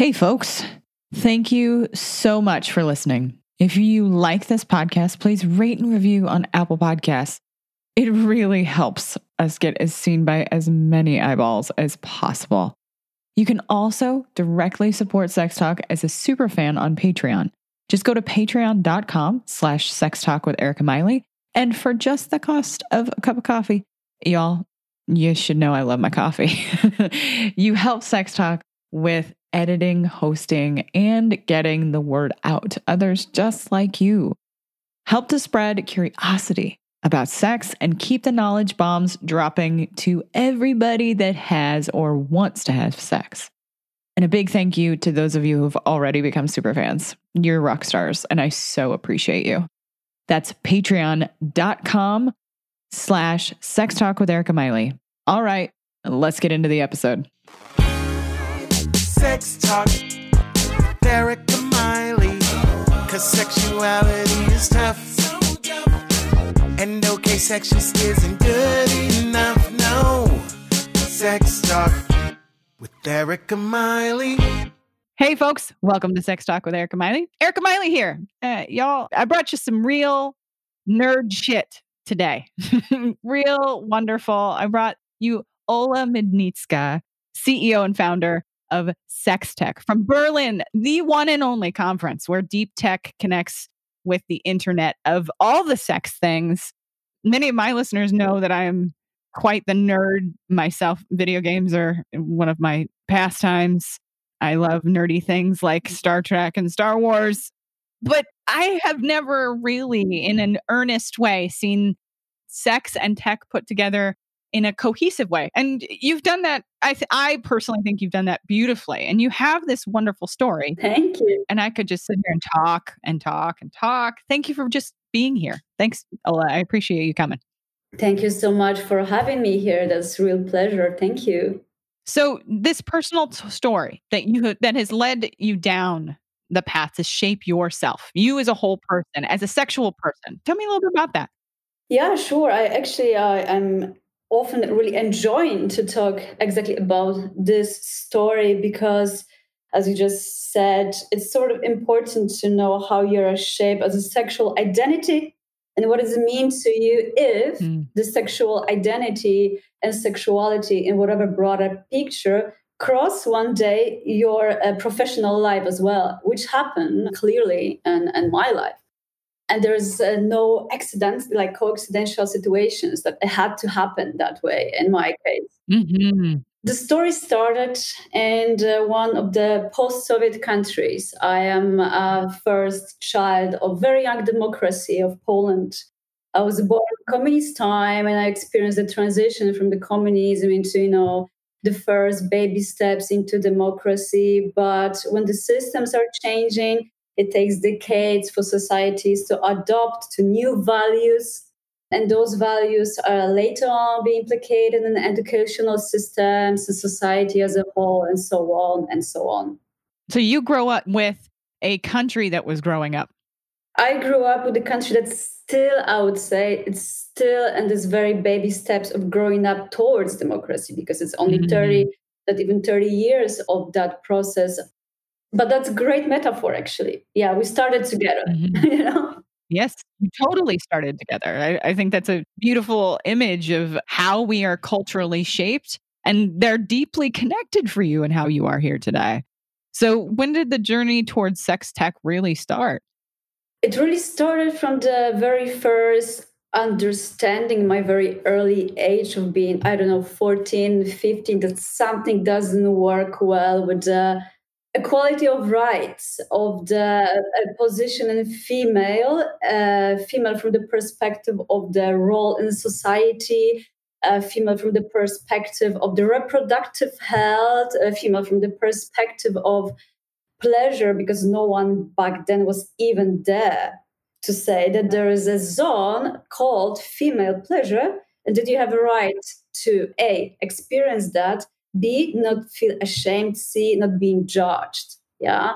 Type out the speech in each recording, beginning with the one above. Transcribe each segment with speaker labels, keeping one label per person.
Speaker 1: Hey, folks. Thank you so much for listening. If you like this podcast, please rate and review on Apple Podcasts. It really helps us get as seen by as many eyeballs as possible. You can also directly support Sex Talk as a super fan on Patreon. Just go to patreon.com slash sex talk with Erica Miley. And for just the cost of a cup of coffee, y'all, you should know I love my coffee. you help Sex Talk with editing, hosting, and getting the word out to others just like you. Help to spread curiosity about sex and keep the knowledge bombs dropping to everybody that has or wants to have sex. And a big thank you to those of you who've already become super fans. You're rock stars, and I so appreciate you. That's patreon.com slash sex talk with Erica Miley. All right, let's get into the episode.
Speaker 2: Sex talk, Erica Miley, cause sexuality is tough. And okay, sex just isn't good enough. No, sex talk with Erica Miley.
Speaker 1: Hey, folks, welcome to Sex Talk with Erica Miley. Erica Miley here. Uh, y'all, I brought you some real nerd shit today. real wonderful. I brought you Ola Miedzyńska, CEO and founder of Sex Tech from Berlin, the one and only conference where deep tech connects with the internet of all the sex things. Many of my listeners know that I am quite the nerd myself. Video games are one of my pastimes. I love nerdy things like Star Trek and Star Wars. But I have never really, in an earnest way, seen sex and tech put together in a cohesive way. And you've done that. I, th- I personally think you've done that beautifully. And you have this wonderful story.
Speaker 3: Thank you.
Speaker 1: And I could just sit here and talk and talk and talk. Thank you for just being here. Thanks, Ola. I appreciate you coming.
Speaker 3: Thank you so much for having me here. That's a real pleasure. Thank you.
Speaker 1: So, this personal t- story that you that has led you down the path to shape yourself, you as a whole person, as a sexual person. Tell me a little bit about that.
Speaker 3: Yeah, sure. I actually uh, I'm often really enjoying to talk exactly about this story because as you just said it's sort of important to know how you're shaped as a sexual identity and what does it mean to you if mm. the sexual identity and sexuality in whatever broader picture cross one day your uh, professional life as well which happened clearly in, in my life and there's uh, no accidents like coincidental situations that had to happen that way in my case. Mm-hmm. the story started in uh, one of the post-soviet countries. I am a first child of very young democracy of poland. I was born in communist time and i experienced the transition from the communism into you know the first baby steps into democracy. But when the systems are changing it takes decades for societies to adopt to new values. And those values are later on be implicated in educational systems and society as a whole, and so on and so on.
Speaker 1: So you grow up with a country that was growing up.
Speaker 3: I grew up with a country that's still, I would say, it's still in this very baby steps of growing up towards democracy because it's only mm-hmm. 30, not even 30 years of that process but that's a great metaphor actually yeah we started together mm-hmm. you know
Speaker 1: Yes, we totally started together. I, I, think that's a beautiful image of how we are culturally shaped, and they're deeply connected for you and how you are here today. So, when did the journey towards sex tech really start?
Speaker 3: It really started from the very first understanding my very early age of being, I don't know, 14, 15, that something doesn't work well with the equality of rights of the uh, position in female uh, female from the perspective of the role in society uh, female from the perspective of the reproductive health uh, female from the perspective of pleasure because no one back then was even there to say that there is a zone called female pleasure. And that you have a right to a experience that B, not feel ashamed, C, not being judged. Yeah.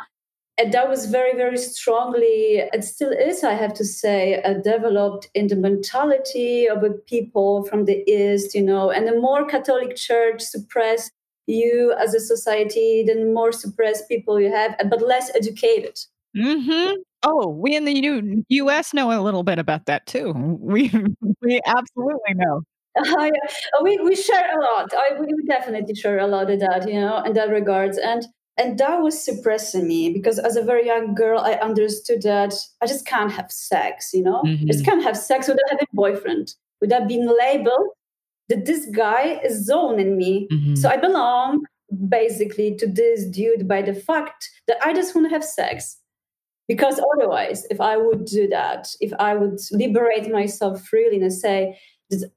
Speaker 3: And that was very, very strongly, it still is, I have to say, uh, developed in the mentality of the people from the East, you know, and the more Catholic Church suppress you as a society, the more suppressed people you have, but less educated.
Speaker 1: Mm-hmm. Oh, we in the U- U.S. know a little bit about that too. We we absolutely know.
Speaker 3: Uh, yeah. we we share a lot. I, we definitely share a lot of that, you know, in that regards. And and that was suppressing me because as a very young girl, I understood that I just can't have sex, you know, mm-hmm. I just can't have sex without having a boyfriend, without being labeled that this guy is zoning me. Mm-hmm. So I belong basically to this dude by the fact that I just want to have sex. Because otherwise, if I would do that, if I would liberate myself freely and say,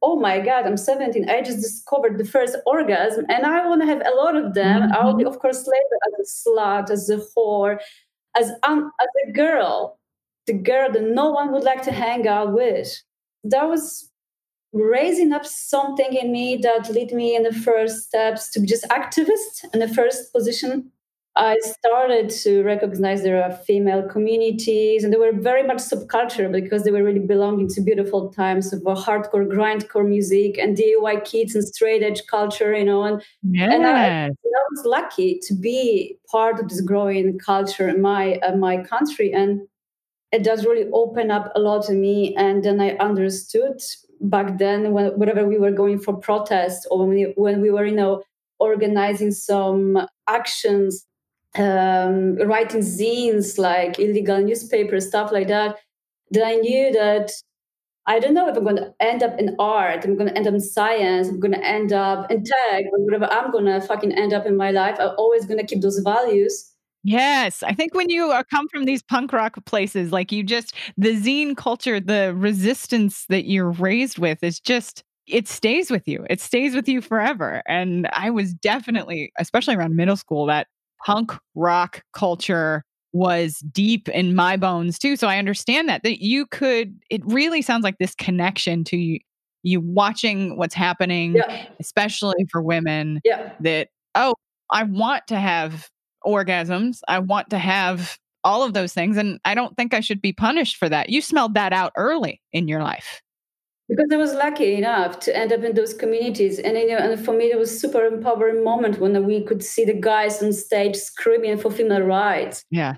Speaker 3: oh my God, I'm 17, I just discovered the first orgasm and I want to have a lot of them, mm-hmm. I'll be, of course, labeled as a slut, as a whore, as, um, as a girl, the girl that no one would like to hang out with. That was raising up something in me that led me in the first steps to be just activist in the first position I started to recognize there are female communities, and they were very much subculture because they were really belonging to beautiful times of hardcore, grindcore music and DIY kids and straight edge culture, you know. And,
Speaker 1: yes.
Speaker 3: and I, I, was lucky to be part of this growing culture in my uh, my country, and it does really open up a lot to me. And then I understood back then, when, whenever we were going for protests or when we, when we were, you know, organizing some actions um, writing zines like illegal newspapers, stuff like that, that I knew that I don't know if I'm going to end up in art, I'm going to end up in science, I'm going to end up in tech, or whatever I'm going to fucking end up in my life. I'm always going to keep those values.
Speaker 1: Yes, I think when you come from these punk rock places, like you just, the zine culture, the resistance that you're raised with is just, it stays with you. It stays with you forever. And I was definitely, especially around middle school, that punk rock culture was deep in my bones too. So I understand that that you could. It really sounds like this connection to you, you watching what's happening,
Speaker 3: yeah.
Speaker 1: especially for women.
Speaker 3: Yeah.
Speaker 1: That oh, I want to have orgasms. I want to have all of those things, and I don't think I should be punished for that. You smelled that out early in your life
Speaker 3: because I was lucky enough to end up in those communities, and you know, and for me, it was super empowering moment when we could see the guys on stage screaming for female rights.
Speaker 1: Yeah,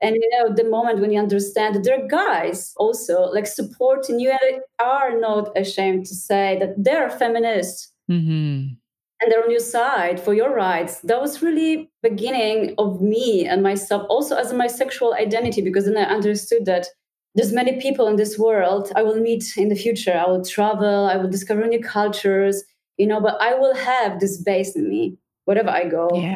Speaker 3: and you know, the moment when you understand that there are guys also like supporting you, and are not ashamed to say that they're feminists.
Speaker 1: Mm-hmm.
Speaker 3: And they're on your side for your rights. That was really beginning of me and myself, also as my sexual identity, because then I understood that there's many people in this world I will meet in the future. I will travel, I will discover new cultures, you know, but I will have this base in me wherever I go.
Speaker 1: Yeah.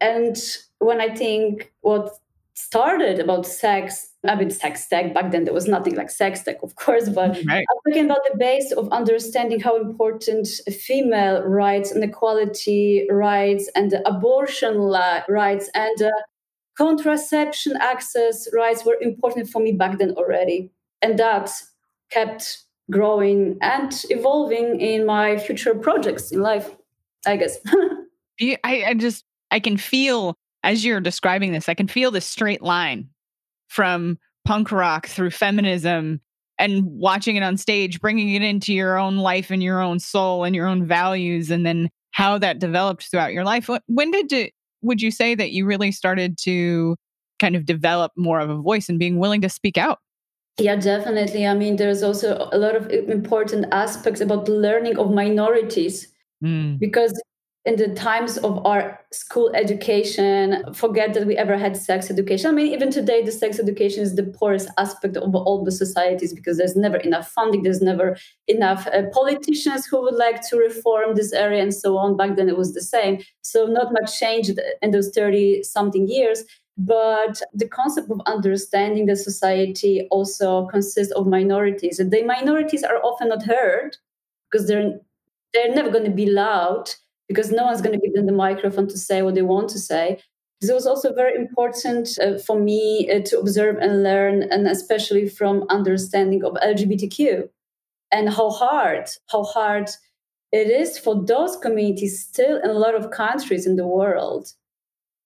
Speaker 3: And when I think what started about sex, I mean, sex tech, back then there was nothing like sex tech, of course, but
Speaker 1: right.
Speaker 3: I'm talking about the base of understanding how important female rights and equality rights and abortion rights and uh, contraception access rights were important for me back then already. And that kept growing and evolving in my future projects in life, I guess.
Speaker 1: I, I just, I can feel as you're describing this, I can feel the straight line from punk rock through feminism and watching it on stage, bringing it into your own life and your own soul and your own values, and then how that developed throughout your life. When did would you say that you really started to kind of develop more of a voice and being willing to speak out?
Speaker 3: Yeah, definitely. I mean, there's also a lot of important aspects about the learning of minorities
Speaker 1: mm.
Speaker 3: because in the times of our school education, forget that we ever had sex education. I mean, even today, the sex education is the poorest aspect of all the societies because there's never enough funding, there's never enough uh, politicians who would like to reform this area and so on. Back then, it was the same. So, not much changed in those 30 something years. But the concept of understanding the society also consists of minorities. And the minorities are often not heard because they're they're never going to be loud because no one's going to give them the microphone to say what they want to say. It was also very important uh, for me uh, to observe and learn, and especially from understanding of LGBTQ and how hard, how hard it is for those communities still in a lot of countries in the world.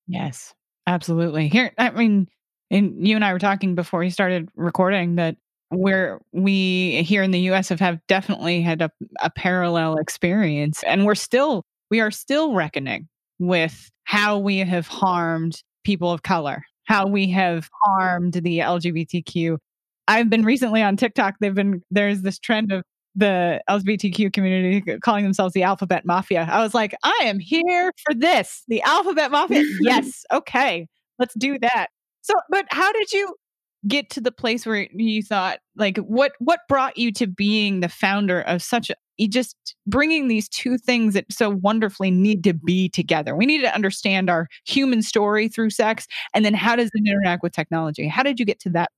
Speaker 1: Yes, absolutely. Here, I mean, and you and I were talking before we started recording that where we here in the US have, have definitely had a, a parallel experience, and we're still we are still reckoning with how we have harmed people of color, how we have harmed the LGBTQ. I've been recently on TikTok, they've been there's this trend of the LGBTQ community calling themselves the alphabet mafia. I was like, I am here for this. The alphabet mafia. yes. Okay. Let's do that. So, but how did you get to the place where you thought like what what brought you to being the founder of such a you just bringing these two things that so wonderfully need to be together. We need to understand our human story through sex and then how does it interact with technology? How did you get to that?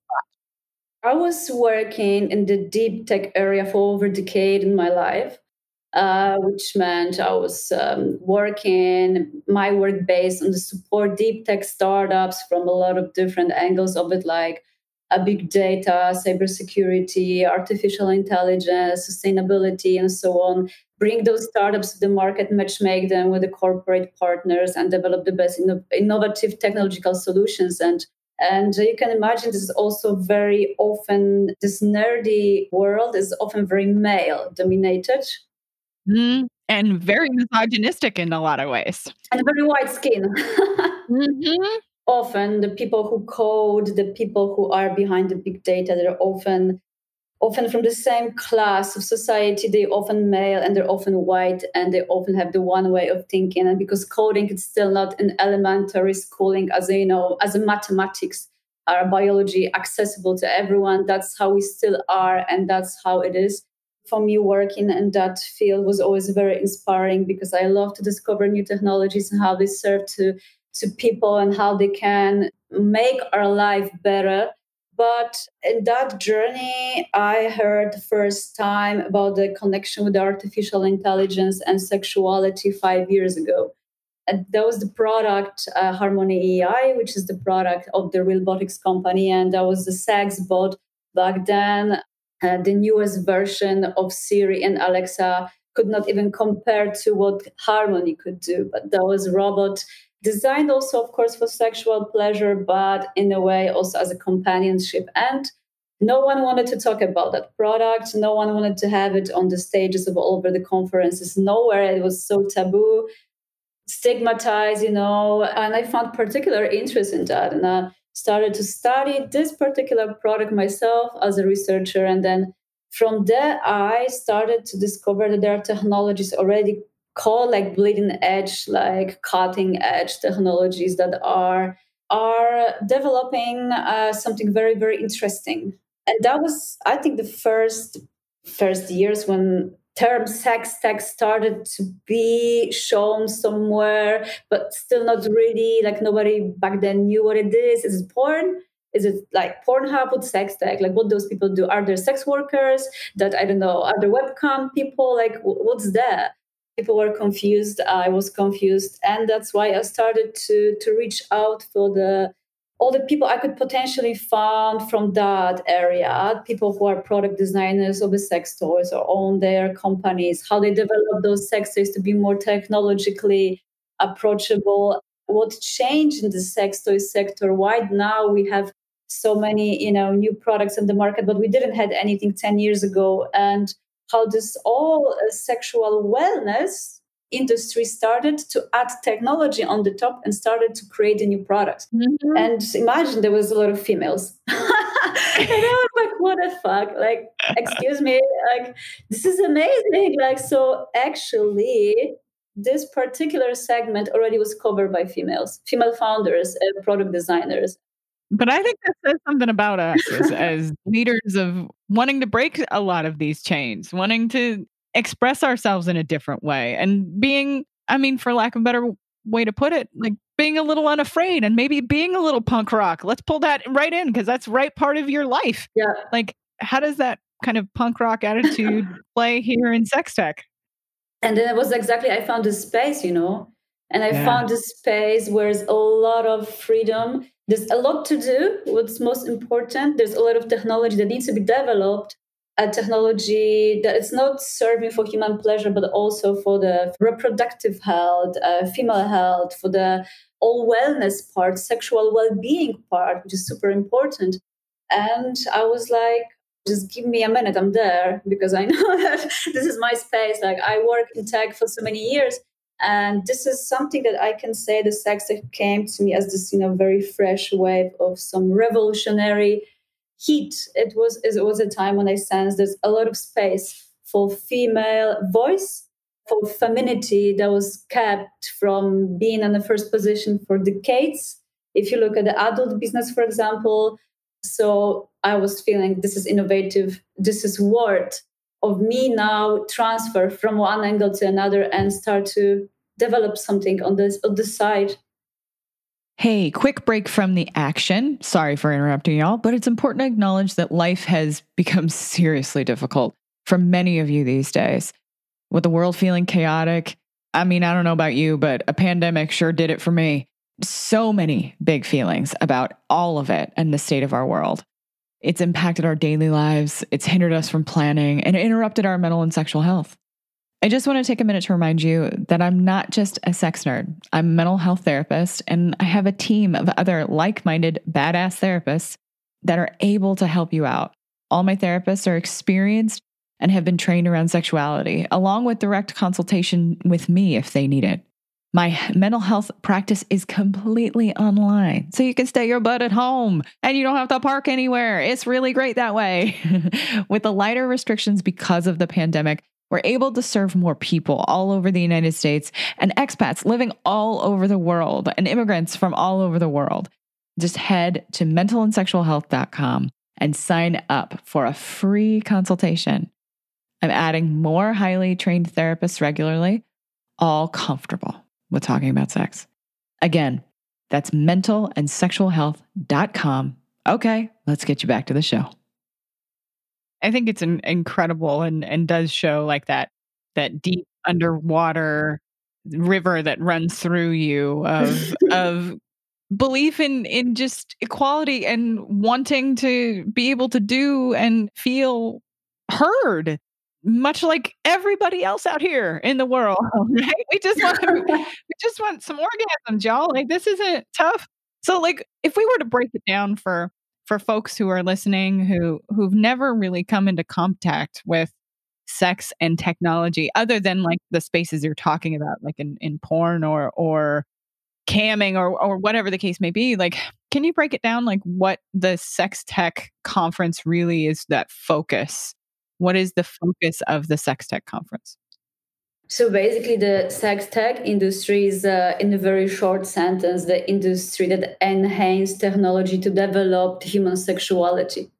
Speaker 3: I was working in the deep tech area for over a decade in my life. Uh, which meant I was um, working my work based on the support deep tech startups from a lot of different angles of it, like big data, cybersecurity, artificial intelligence, sustainability, and so on. Bring those startups to the market, match make them with the corporate partners, and develop the best inno- innovative technological solutions. And and you can imagine this is also very often this nerdy world is often very male dominated.
Speaker 1: Mm, and very misogynistic in a lot of ways.
Speaker 3: And very white skin. mm-hmm often the people who code, the people who are behind the big data, they're often often from the same class of society. They often male and they're often white, and they often have the one way of thinking. And because coding is still not an elementary schooling as you know as a mathematics or biology accessible to everyone. That's how we still are, and that's how it is. For me, working in that field was always very inspiring because I love to discover new technologies and how they serve to to people and how they can make our life better. But in that journey, I heard the first time about the connection with artificial intelligence and sexuality five years ago. And that was the product, uh, Harmony AI, which is the product of the Realbotix company. And that was the sex bot back then. Uh, the newest version of Siri and Alexa could not even compare to what Harmony could do. But that was robot designed also, of course, for sexual pleasure, but in a way also as a companionship. And no one wanted to talk about that product. No one wanted to have it on the stages of all over the conferences. Nowhere it was so taboo, stigmatized, you know. And I found particular interest in that. And I started to study this particular product myself as a researcher. And then from there, I started to discover that there are technologies already call like bleeding edge, like cutting edge technologies that are are developing uh, something very very interesting. And that was, I think, the first first years when term sex tech started to be shown somewhere, but still not really like nobody back then knew what it is. Is it porn? Is it like Pornhub with sex tech? Like what those people do? Are there sex workers that I don't know? Are there webcam people? Like what's that? People were confused i was confused and that's why i started to to reach out for the all the people i could potentially find from that area people who are product designers of the sex toys or own their companies how they develop those sex toys to be more technologically approachable. What changed in the sex toy sector why now we have so many you know new products in the market but we didn't have anything 10 years ago and how this all uh, sexual wellness industry started to add technology on the top and started to create a new product. Mm-hmm. And imagine there was a lot of females. and I was like, what the fuck? Like, excuse me, like this is amazing. Like, so actually this particular segment already was covered by females, female founders, uh, product designers.
Speaker 1: But I think that says something about us as, as leaders of wanting to break a lot of these chains, wanting to express ourselves in a different way and being, I mean, for lack of a better way to put it, like being a little unafraid and maybe being a little punk rock. Let's pull that right in because that's right part of your life.
Speaker 3: Yeah.
Speaker 1: Like, how does that kind of punk rock attitude play here in sex tech?
Speaker 3: And then it was exactly, I found this space, you know, and I yeah. found this space where there's a lot of freedom there's a lot to do. What's most important, there's a lot of technology that needs to be developed. A technology that is not serving for human pleasure, but also for the reproductive health, uh, female health, for the all wellness part, sexual well being part, which is super important. And I was like, just give me a minute, I'm there because I know that this is my space. Like I work in tech for so many years And this is something that I can say the sex came to me as this, you know, very fresh wave of some revolutionary heat. It was it was a time when I sensed there's a lot of space for female voice, for femininity that was kept from being in the first position for decades. If you look at the adult business, for example, so I was feeling this is innovative, this is worth of me now transfer from one angle to another and start to develop something on this on the side
Speaker 1: Hey, quick break from the action. Sorry for interrupting y'all, but it's important to acknowledge that life has become seriously difficult for many of you these days. With the world feeling chaotic, I mean, I don't know about you, but a pandemic sure did it for me. So many big feelings about all of it and the state of our world. It's impacted our daily lives, it's hindered us from planning, and interrupted our mental and sexual health. I just want to take a minute to remind you that I'm not just a sex nerd. I'm a mental health therapist, and I have a team of other like minded, badass therapists that are able to help you out. All my therapists are experienced and have been trained around sexuality, along with direct consultation with me if they need it. My mental health practice is completely online. So you can stay your butt at home and you don't have to park anywhere. It's really great that way. With the lighter restrictions because of the pandemic, we're able to serve more people all over the United States and expats living all over the world and immigrants from all over the world. Just head to mentalandsexualhealth.com and sign up for a free consultation. I'm adding more highly trained therapists regularly, all comfortable with talking about sex. Again, that's mentalandsexualhealth.com. Okay, let's get you back to the show. I think it's an incredible and and does show like that that deep underwater river that runs through you of of belief in in just equality and wanting to be able to do and feel heard much like everybody else out here in the world, oh. right? We just want we just want some orgasms, y'all. Like this isn't tough. So like if we were to break it down for for folks who are listening who who've never really come into contact with sex and technology other than like the spaces you're talking about like in, in porn or or camming or or whatever the case may be like can you break it down like what the sex tech conference really is that focus what is the focus of the Sex Tech conference?
Speaker 3: So basically, the sex tech industry is, uh, in a very short sentence, the industry that enhances technology to develop human sexuality.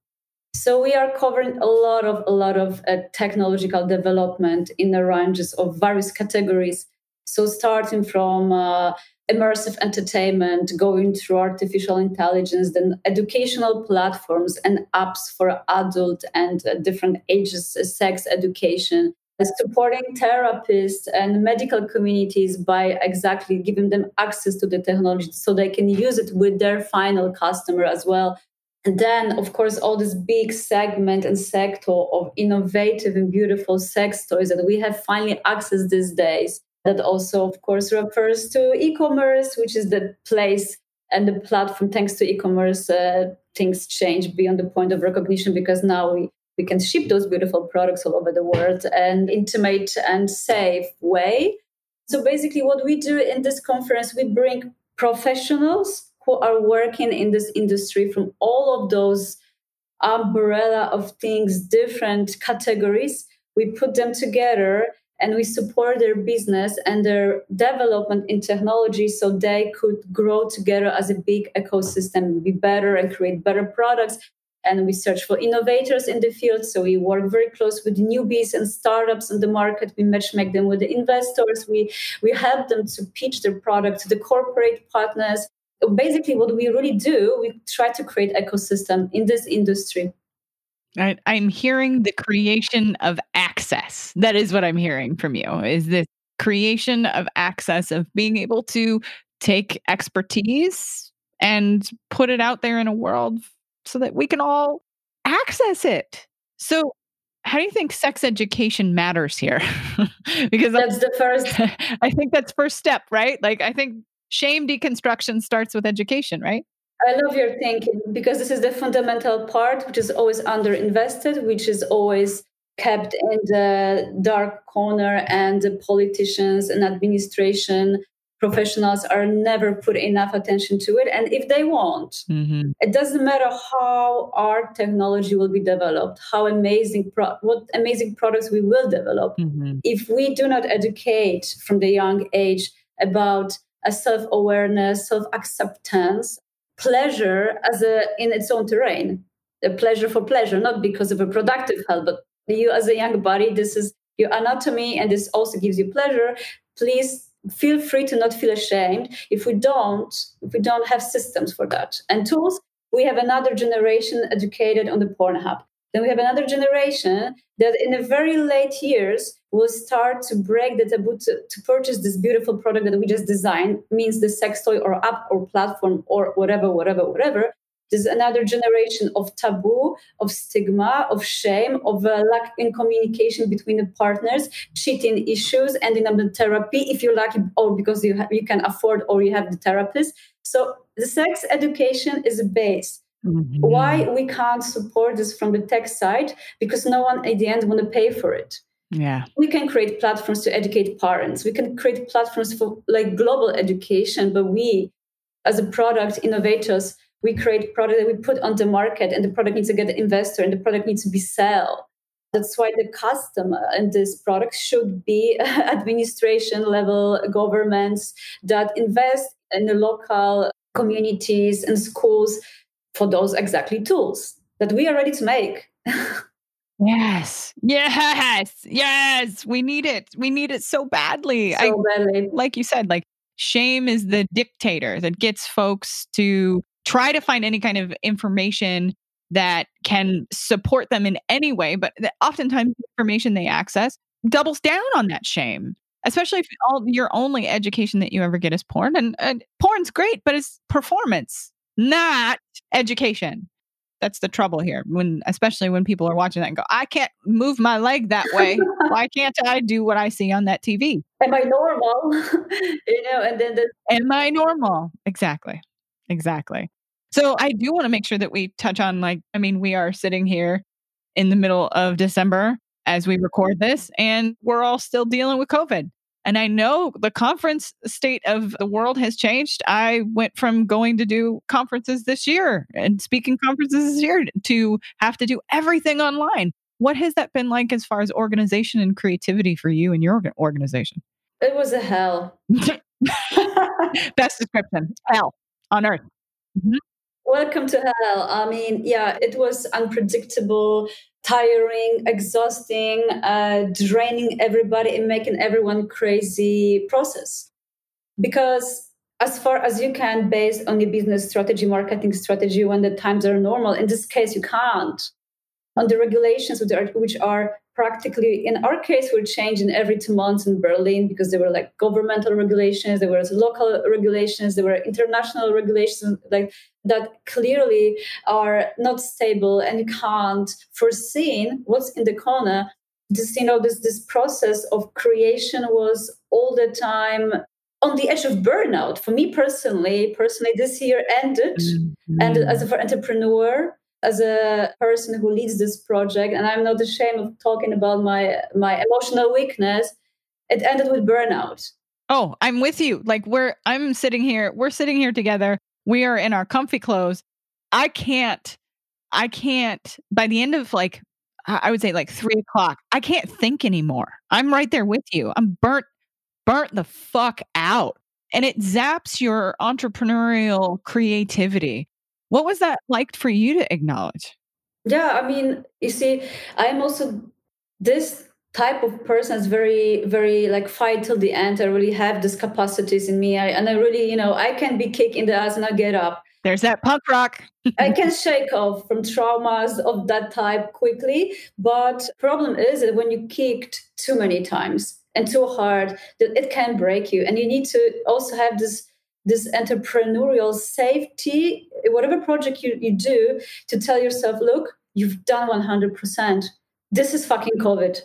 Speaker 3: So we are covering a lot of a lot of uh, technological development in the ranges of various categories. So starting from uh, immersive entertainment, going through artificial intelligence, then educational platforms and apps for adult and uh, different ages uh, sex education, supporting therapists and medical communities by exactly giving them access to the technology so they can use it with their final customer as well. And then, of course, all this big segment and sector of innovative and beautiful sex toys that we have finally access these days that also, of course, refers to e commerce, which is the place and the platform. Thanks to e commerce, uh, things change beyond the point of recognition because now we, we can ship those beautiful products all over the world and intimate and safe way. So basically, what we do in this conference, we bring professionals who are working in this industry from all of those umbrella of things, different categories. We put them together and we support their business and their development in technology so they could grow together as a big ecosystem, be better and create better products. And we search for innovators in the field. So we work very close with newbies and startups in the market. We matchmake them with the investors. We we help them to pitch their product to the corporate partners. Basically, what we really do, we try to create ecosystem in this industry.
Speaker 1: I, I'm hearing the creation of access. That is what I'm hearing from you. Is this creation of access of being able to take expertise and put it out there in a world so that we can all access it. So, how do you think sex education matters here?
Speaker 3: because that's the first.
Speaker 1: I think that's first step, right? Like, I think shame deconstruction starts with education, right?
Speaker 3: I love your thinking because this is the fundamental part, which is always underinvested, which is always kept in the dark corner and the politicians and administration professionals are never put enough attention to it and if they won't mm-hmm. it doesn't matter how our technology will be developed how amazing pro- what amazing products we will develop mm-hmm. if we do not educate from the young age about a self-awareness self-acceptance pleasure as a in its own terrain. A pleasure for pleasure not because of a productive health but you as a young body this is your anatomy and this also gives you pleasure. Please feel free to not feel ashamed if we don't if we don't have systems for that. And tools we have another generation educated on the pornhub then we have another generation that in the very late years will start to break the taboo to, to purchase this beautiful product that we just designed means the sex toy or app or platform or whatever whatever whatever there's another generation of taboo, of stigma, of shame, of uh, lack in communication between the partners, cheating issues, ending up in therapy if you're lucky, or because you ha- you can afford or you have the therapist. So the sex education is a base. Mm-hmm. Why we can't support this from the tech side? Because no one at the end want to pay for it.
Speaker 1: Yeah.
Speaker 3: We can create platforms to educate parents. We can create platforms for like global education, but we as a product innovators we create product that we put on the market and the product needs to get an investor and the product needs to be sell that's why the customer and this product should be administration level governments that invest in the local communities and schools for those exactly tools that we are ready to make
Speaker 1: Yes. Yes. Yes. We need it. We need it so badly.
Speaker 3: So I, badly.
Speaker 1: Like you said, like shame is the dictator that gets folks to try to find any kind of information that can support them in any way, but oftentimes the information they access doubles down on that shame. Especially if all your only education that you ever get is porn, and, and porn's great, but it's performance, not education. That's the trouble here. When, especially when people are watching that and go, "I can't move my leg that way. Why can't I do what I see on that TV?
Speaker 3: Am I normal? you know?" And then the-
Speaker 1: am I normal? Exactly, exactly. So I do want to make sure that we touch on like, I mean, we are sitting here in the middle of December as we record this, and we're all still dealing with COVID. And I know the conference state of the world has changed. I went from going to do conferences this year and speaking conferences this year to have to do everything online. What has that been like as far as organization and creativity for you and your organization?
Speaker 3: It was a hell.
Speaker 1: Best description hell on earth.
Speaker 3: Mm-hmm. Welcome to hell. I mean, yeah, it was unpredictable, tiring, exhausting, uh, draining everybody and making everyone crazy process. Because as far as you can, based on your business strategy, marketing strategy, when the times are normal, in this case, you can't. On the regulations, which are practically in our case we're changing every two months in berlin because there were like governmental regulations there were local regulations there were international regulations like that clearly are not stable and you can't foresee what's in the corner this you know this this process of creation was all the time on the edge of burnout for me personally personally this year ended mm-hmm. and as an entrepreneur as a person who leads this project and i'm not ashamed of talking about my my emotional weakness it ended with burnout.
Speaker 1: Oh i'm with you. Like we're i'm sitting here we're sitting here together. We are in our comfy clothes. I can't i can't by the end of like i would say like three o'clock i can't think anymore. I'm right there with you. I'm burnt burnt the fuck out. And it zaps your entrepreneurial creativity what was that like for you to acknowledge?
Speaker 3: Yeah, I mean, you see, I'm also this type of person is very, very like fight till the end. I really have these capacities in me. I, and I really, you know, I can be kicked in the ass and I get up.
Speaker 1: There's that punk rock.
Speaker 3: I can shake off from traumas of that type quickly. But problem is that when you kicked too many times and too hard, that it can break you. And you need to also have this this entrepreneurial safety, whatever project you, you do, to tell yourself, look, you've done 100%. This is fucking COVID.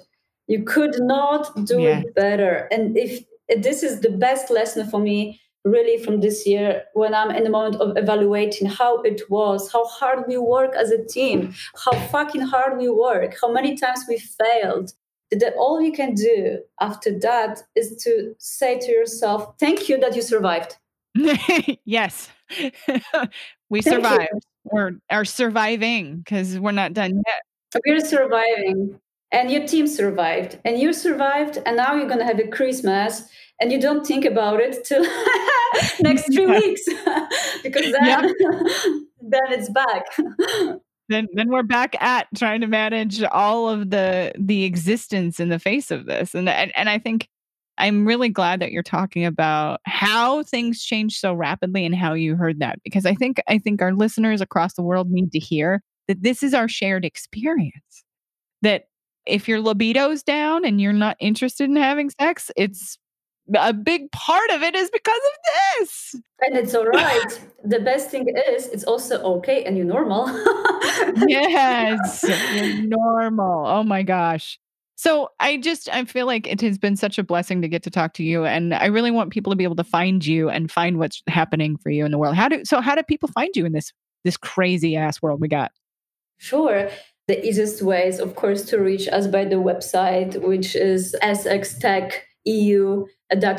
Speaker 3: You could not do yeah. it better. And if this is the best lesson for me really from this year when I'm in the moment of evaluating how it was, how hard we work as a team, how fucking hard we work, how many times we failed. That all you can do after that is to say to yourself, thank you that you survived.
Speaker 1: yes. we thank survived. You. We're are surviving because we're not done yet.
Speaker 3: We're surviving. And your team survived. And you survived. And now you're gonna have a Christmas and you don't think about it till next three weeks because then then it's back
Speaker 1: then then we're back at trying to manage all of the the existence in the face of this and and, and i think i'm really glad that you're talking about how things change so rapidly and how you heard that because i think i think our listeners across the world need to hear that this is our shared experience that if your libido's down and you're not interested in having sex it's a big part of it is because of this.
Speaker 3: And it's all right. the best thing is it's also okay and you're normal.
Speaker 1: yes, you're normal. Oh my gosh. So I just I feel like it has been such a blessing to get to talk to you and I really want people to be able to find you and find what's happening for you in the world. How do so how do people find you in this this crazy ass world we got?
Speaker 3: Sure. The easiest way is of course to reach us by the website which is sxtech.eu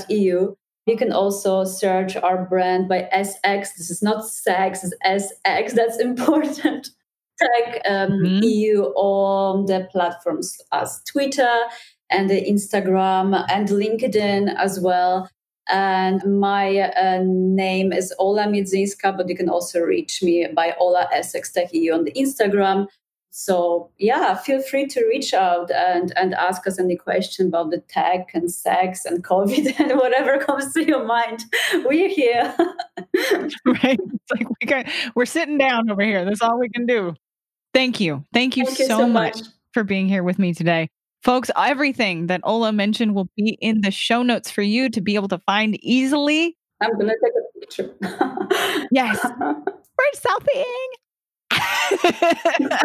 Speaker 3: EU. You can also search our brand by SX. This is not sex, it's SX. That's important. Tech um, mm-hmm. EU on the platforms as Twitter and the Instagram and LinkedIn as well. And my uh, name is Ola Miedzyńska, but you can also reach me by Ola SX Tech EU on the Instagram. So yeah, feel free to reach out and, and ask us any question about the tech and sex and COVID and whatever comes to your mind. We're here.
Speaker 1: right. It's like we got, we're sitting down over here. That's all we can do. Thank you. Thank you, Thank so, you so much. much for being here with me today. Folks, everything that Ola mentioned will be in the show notes for you to be able to find easily.
Speaker 3: I'm going to take a picture.
Speaker 1: yes. We're selfieing.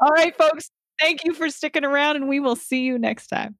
Speaker 1: All right, folks. Thank you for sticking around, and we will see you next time.